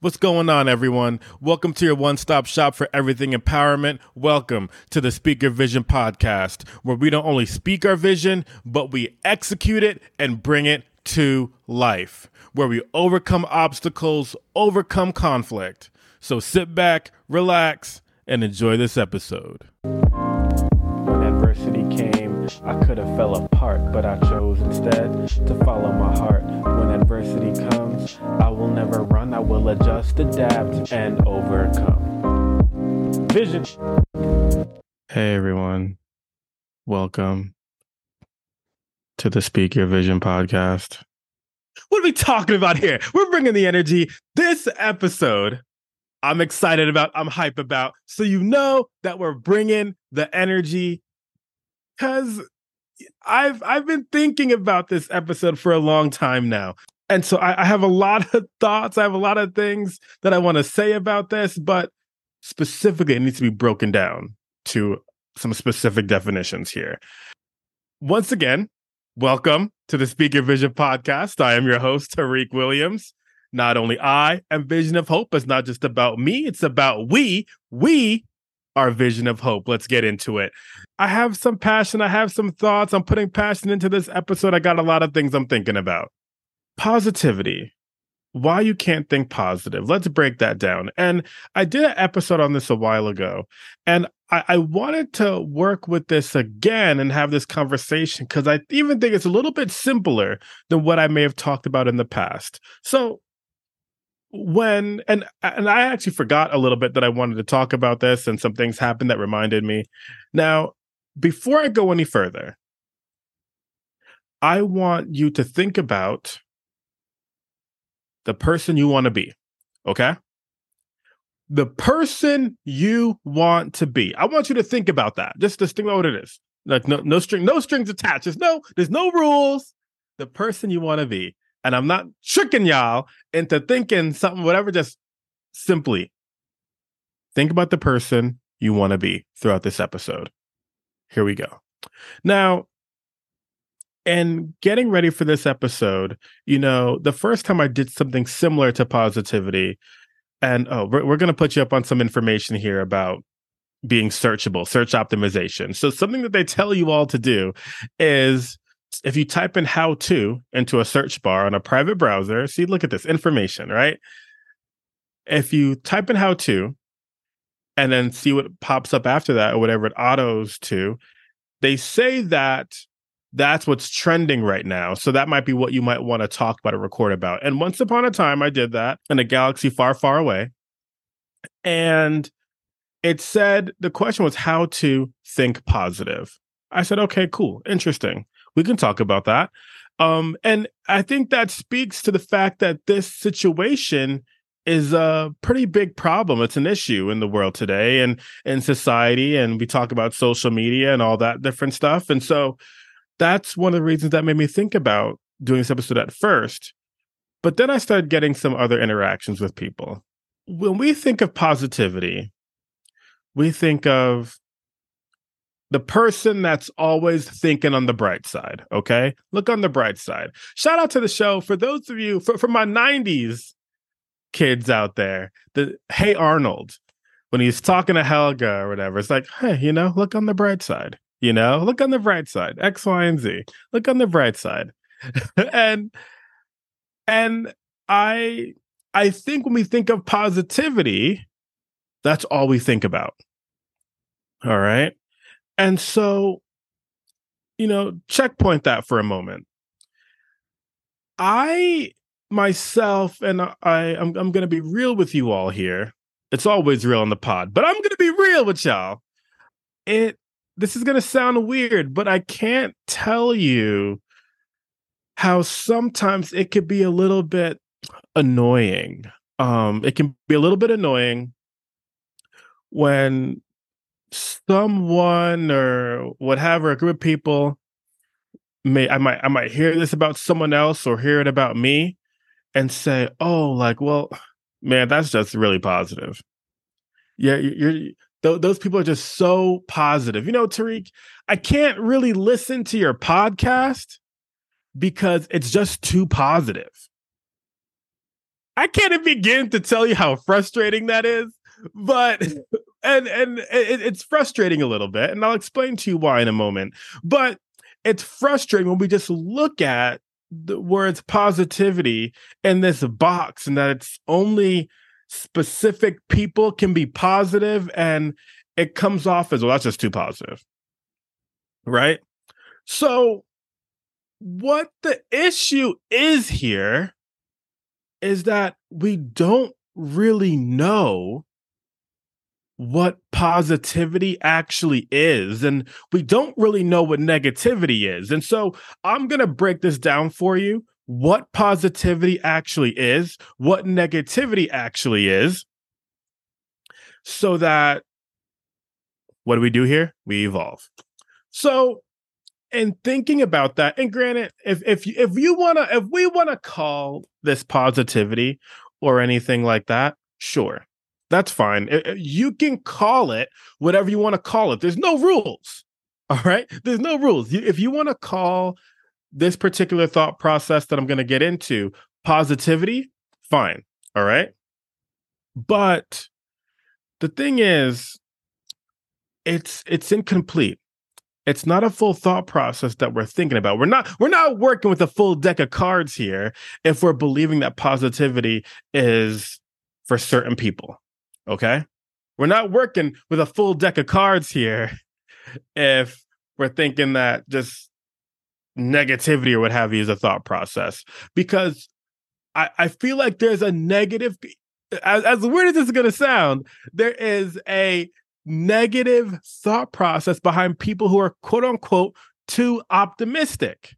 What's going on, everyone? Welcome to your one stop shop for everything empowerment. Welcome to the Speak Your Vision Podcast, where we don't only speak our vision, but we execute it and bring it to life, where we overcome obstacles, overcome conflict. So sit back, relax, and enjoy this episode. I could have fell apart, but I chose instead to follow my heart. When adversity comes, I will never run, I will adjust, adapt, and overcome. Vision. Hey everyone. Welcome to the Speak Your Vision podcast. What are we talking about here? We're bringing the energy. This episode, I'm excited about, I'm hype about. So you know that we're bringing the energy cuz I've I've been thinking about this episode for a long time now. And so I, I have a lot of thoughts. I have a lot of things that I want to say about this, but specifically it needs to be broken down to some specific definitions here. Once again, welcome to the Speak Your Vision Podcast. I am your host, Tariq Williams. Not only I am Vision of Hope, it's not just about me, it's about we. We our vision of hope. Let's get into it. I have some passion. I have some thoughts. I'm putting passion into this episode. I got a lot of things I'm thinking about. Positivity. Why you can't think positive. Let's break that down. And I did an episode on this a while ago. And I, I wanted to work with this again and have this conversation because I even think it's a little bit simpler than what I may have talked about in the past. So when and and I actually forgot a little bit that I wanted to talk about this and some things happened that reminded me. Now, before I go any further, I want you to think about the person you want to be. Okay? The person you want to be. I want you to think about that. Just just think about what it is. Like no no string no strings attached. There's no there's no rules. The person you want to be. And I'm not tricking y'all into thinking something, whatever, just simply think about the person you want to be throughout this episode. Here we go. Now, and getting ready for this episode, you know, the first time I did something similar to positivity, and oh, we're, we're going to put you up on some information here about being searchable, search optimization. So, something that they tell you all to do is if you type in how to into a search bar on a private browser, see, look at this information, right? If you type in how to and then see what pops up after that or whatever it autos to, they say that that's what's trending right now. So that might be what you might want to talk about or record about. And once upon a time, I did that in a galaxy far, far away. And it said the question was how to think positive. I said, okay, cool, interesting we can talk about that. Um, and I think that speaks to the fact that this situation is a pretty big problem. It's an issue in the world today and in society. And we talk about social media and all that different stuff. And so that's one of the reasons that made me think about doing this episode at first. But then I started getting some other interactions with people. When we think of positivity, we think of the person that's always thinking on the bright side. Okay. Look on the bright side. Shout out to the show for those of you, for, for my 90s kids out there. The Hey Arnold, when he's talking to Helga or whatever, it's like, hey, you know, look on the bright side. You know, look on the bright side. X, Y, and Z. Look on the bright side. and and I I think when we think of positivity, that's all we think about. All right. And so, you know, checkpoint that for a moment. I myself, and I, I'm, I'm going to be real with you all here. It's always real on the pod, but I'm going to be real with y'all. It this is going to sound weird, but I can't tell you how sometimes it could be a little bit annoying. Um, it can be a little bit annoying when someone or whatever, a group of people may I might I might hear this about someone else or hear it about me and say, "Oh, like, well, man, that's just really positive." Yeah, you're, you're th- those people are just so positive. You know, Tariq, I can't really listen to your podcast because it's just too positive. I can't even begin to tell you how frustrating that is. But and and it, it's frustrating a little bit, and I'll explain to you why in a moment. But it's frustrating when we just look at the words positivity in this box, and that it's only specific people can be positive, and it comes off as well. That's just too positive, right? So, what the issue is here is that we don't really know what positivity actually is. And we don't really know what negativity is. And so I'm going to break this down for you what positivity actually is, what negativity actually is, so that what do we do here? We evolve. So, in thinking about that, and granted, if if if you wanna, if we wanna call this positivity or anything like that, sure, that's fine. Uh, you can call it whatever you want to call it. There's no rules. All right. There's no rules. If you want to call this particular thought process that I'm going to get into positivity, fine. All right. But the thing is, it's it's incomplete. It's not a full thought process that we're thinking about. We're not we're not working with a full deck of cards here if we're believing that positivity is for certain people. Okay. We're not working with a full deck of cards here if we're thinking that just negativity or what have you is a thought process. Because I, I feel like there's a negative, as, as weird as this is going to sound, there is a negative thought process behind people who are quote unquote too optimistic.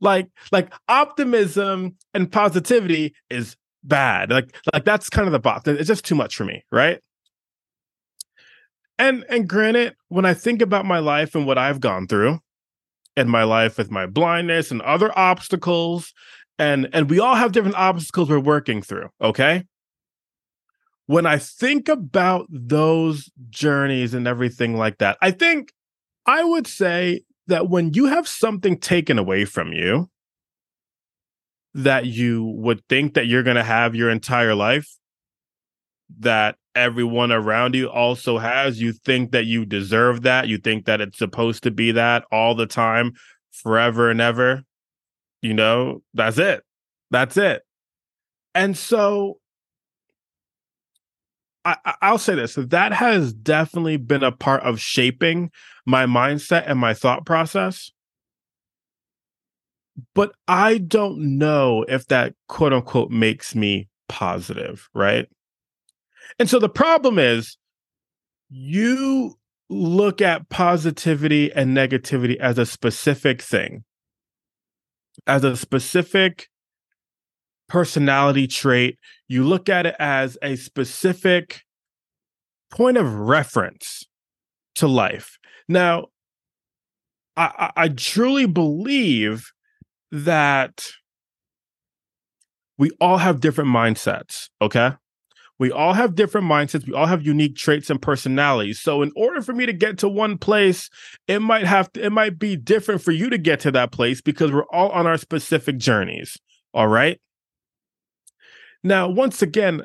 Like, like optimism and positivity is bad. Like like that's kind of the box. It's just too much for me, right? And and granted, when I think about my life and what I've gone through and my life with my blindness and other obstacles, and and we all have different obstacles we're working through, okay? When I think about those journeys and everything like that, I think I would say that when you have something taken away from you, that you would think that you're going to have your entire life that everyone around you also has. You think that you deserve that. You think that it's supposed to be that all the time forever and ever. You know that's it. That's it. And so I, i'll say this that has definitely been a part of shaping my mindset and my thought process but I don't know if that quote unquote makes me positive, right? And so the problem is you look at positivity and negativity as a specific thing, as a specific personality trait. You look at it as a specific point of reference to life. Now, I, I truly believe that we all have different mindsets, okay? We all have different mindsets. We all have unique traits and personalities. So in order for me to get to one place, it might have to, it might be different for you to get to that place because we're all on our specific journeys. All right? Now, once again,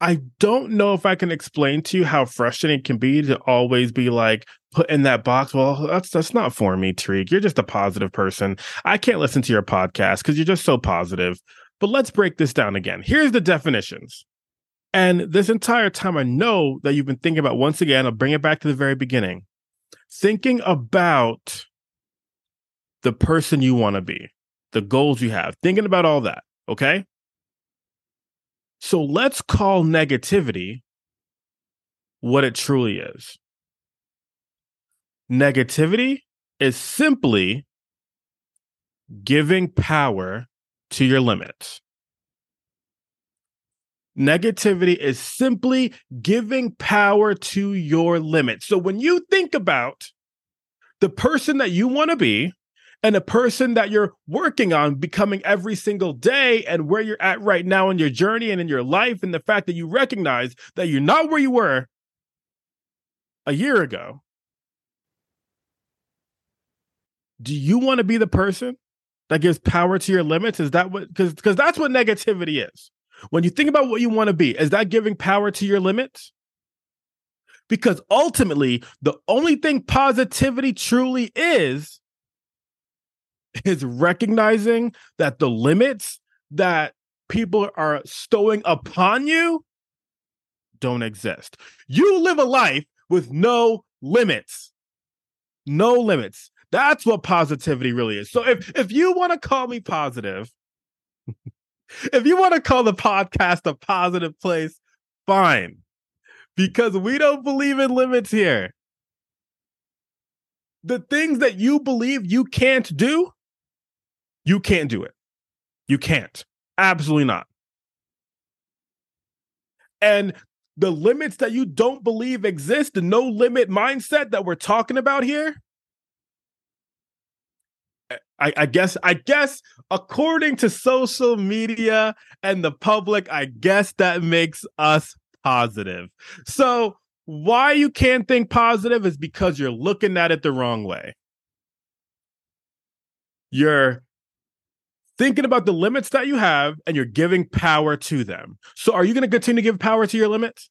I don't know if I can explain to you how frustrating it can be to always be like put in that box. Well, that's that's not for me, Tariq. You're just a positive person. I can't listen to your podcast because you're just so positive. But let's break this down again. Here's the definitions. And this entire time, I know that you've been thinking about once again, I'll bring it back to the very beginning. Thinking about the person you want to be, the goals you have, thinking about all that. Okay. So let's call negativity what it truly is. Negativity is simply giving power to your limits. Negativity is simply giving power to your limits. So when you think about the person that you want to be, and a person that you're working on becoming every single day and where you're at right now in your journey and in your life and the fact that you recognize that you're not where you were a year ago do you want to be the person that gives power to your limits? Is that what because because that's what negativity is. When you think about what you want to be, is that giving power to your limits? Because ultimately, the only thing positivity truly is is recognizing that the limits that people are stowing upon you don't exist. You live a life with no limits. No limits. That's what positivity really is. So if if you want to call me positive, if you want to call the podcast a positive place, fine. Because we don't believe in limits here. The things that you believe you can't do, you can't do it. You can't. Absolutely not. And the limits that you don't believe exist, the no limit mindset that we're talking about here, I, I, guess I guess according to social media and the public, I guess that makes us positive. So why you can't think positive is because you're looking at it the wrong way. You're thinking about the limits that you have and you're giving power to them. So are you going to continue to give power to your limits?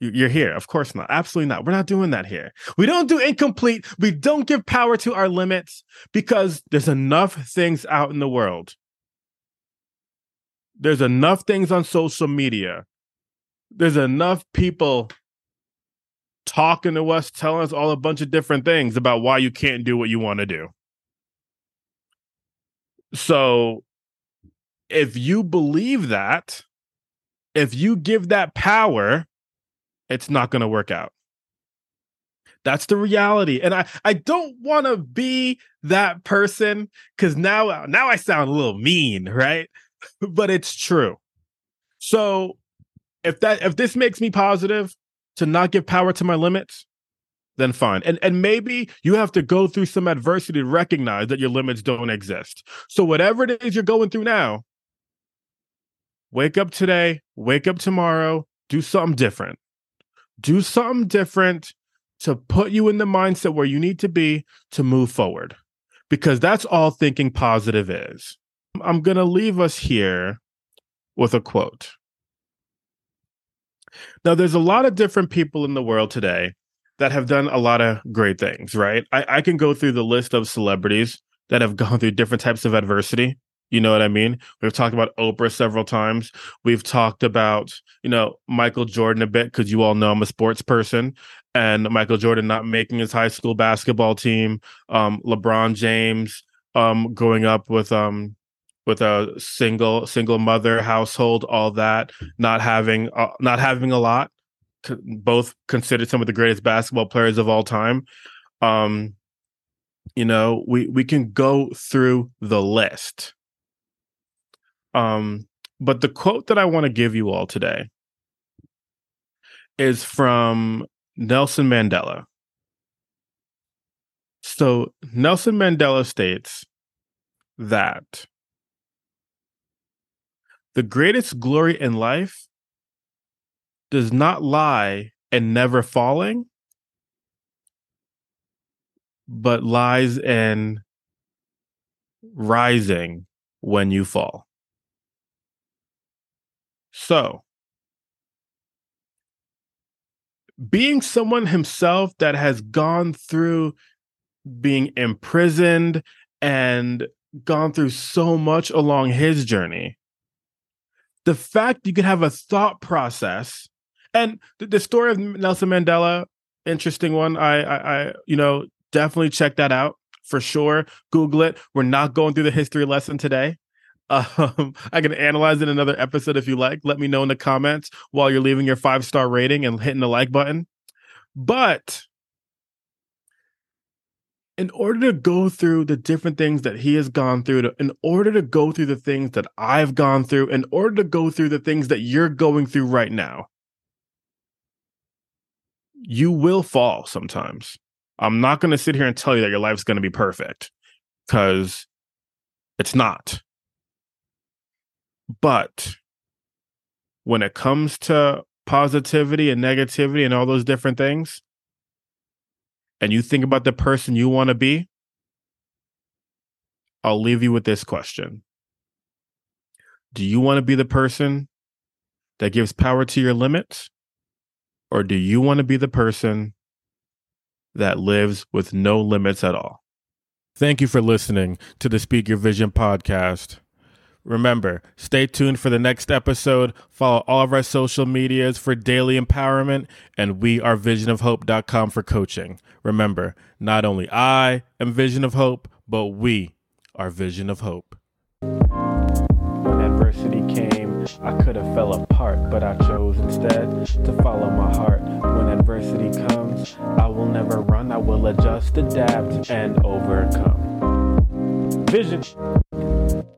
You're here. Of course not. Absolutely not. We're not doing that here. We don't do incomplete. We don't give power to our limits because there's enough things out in the world. There's enough things on social media. There's enough people talking to us, telling us all a bunch of different things about why you can't do what you want to do. So if you believe that, if you give that power, it's not going to work out. That's the reality. And I, I don't want to be that person because now, now I sound a little mean, right? but it's true. So if that if this makes me positive to not give power to my limits, then fine. And and maybe you have to go through some adversity to recognize that your limits don't exist. So whatever it is you're going through now, wake up today, wake up tomorrow, do something different. Do something different to put you in the mindset where you need to be to move forward. Because that's all thinking positive is. I'm going to leave us here with a quote. Now, there's a lot of different people in the world today that have done a lot of great things, right? I, I can go through the list of celebrities that have gone through different types of adversity. You know what I mean? We've talked about Oprah several times. We've talked about, you know, Michael Jordan a bit because you all know I'm a sports person and Michael Jordan not making his high school basketball team. Um, LeBron James um, growing up with um, with a single single mother household, all that, not having uh, not having a lot, both considered some of the greatest basketball players of all time. Um, you know, we we can go through the list. Um, but the quote that I want to give you all today is from Nelson Mandela. So Nelson Mandela states that the greatest glory in life does not lie and never falling, but lies in rising when you fall. So, being someone himself that has gone through being imprisoned and gone through so much along his journey, the fact you could have a thought process and the, the story of Nelson Mandela, interesting one. I, I, I, you know, definitely check that out for sure. Google it. We're not going through the history lesson today. Um, I can analyze it in another episode if you like. Let me know in the comments while you're leaving your five star rating and hitting the like button. But in order to go through the different things that he has gone through, in order to go through the things that I've gone through, in order to go through the things that you're going through right now, you will fall sometimes. I'm not going to sit here and tell you that your life's going to be perfect because it's not. But when it comes to positivity and negativity and all those different things, and you think about the person you want to be, I'll leave you with this question Do you want to be the person that gives power to your limits? Or do you want to be the person that lives with no limits at all? Thank you for listening to the Speak Your Vision podcast. Remember, stay tuned for the next episode. Follow all of our social medias for daily empowerment and we are visionofhope.com for coaching. Remember, not only I am Vision of Hope, but we are Vision of Hope. I could have fell apart, but I chose instead to follow my heart. When adversity comes, I will never run, I will adjust, adapt, and overcome. Vision.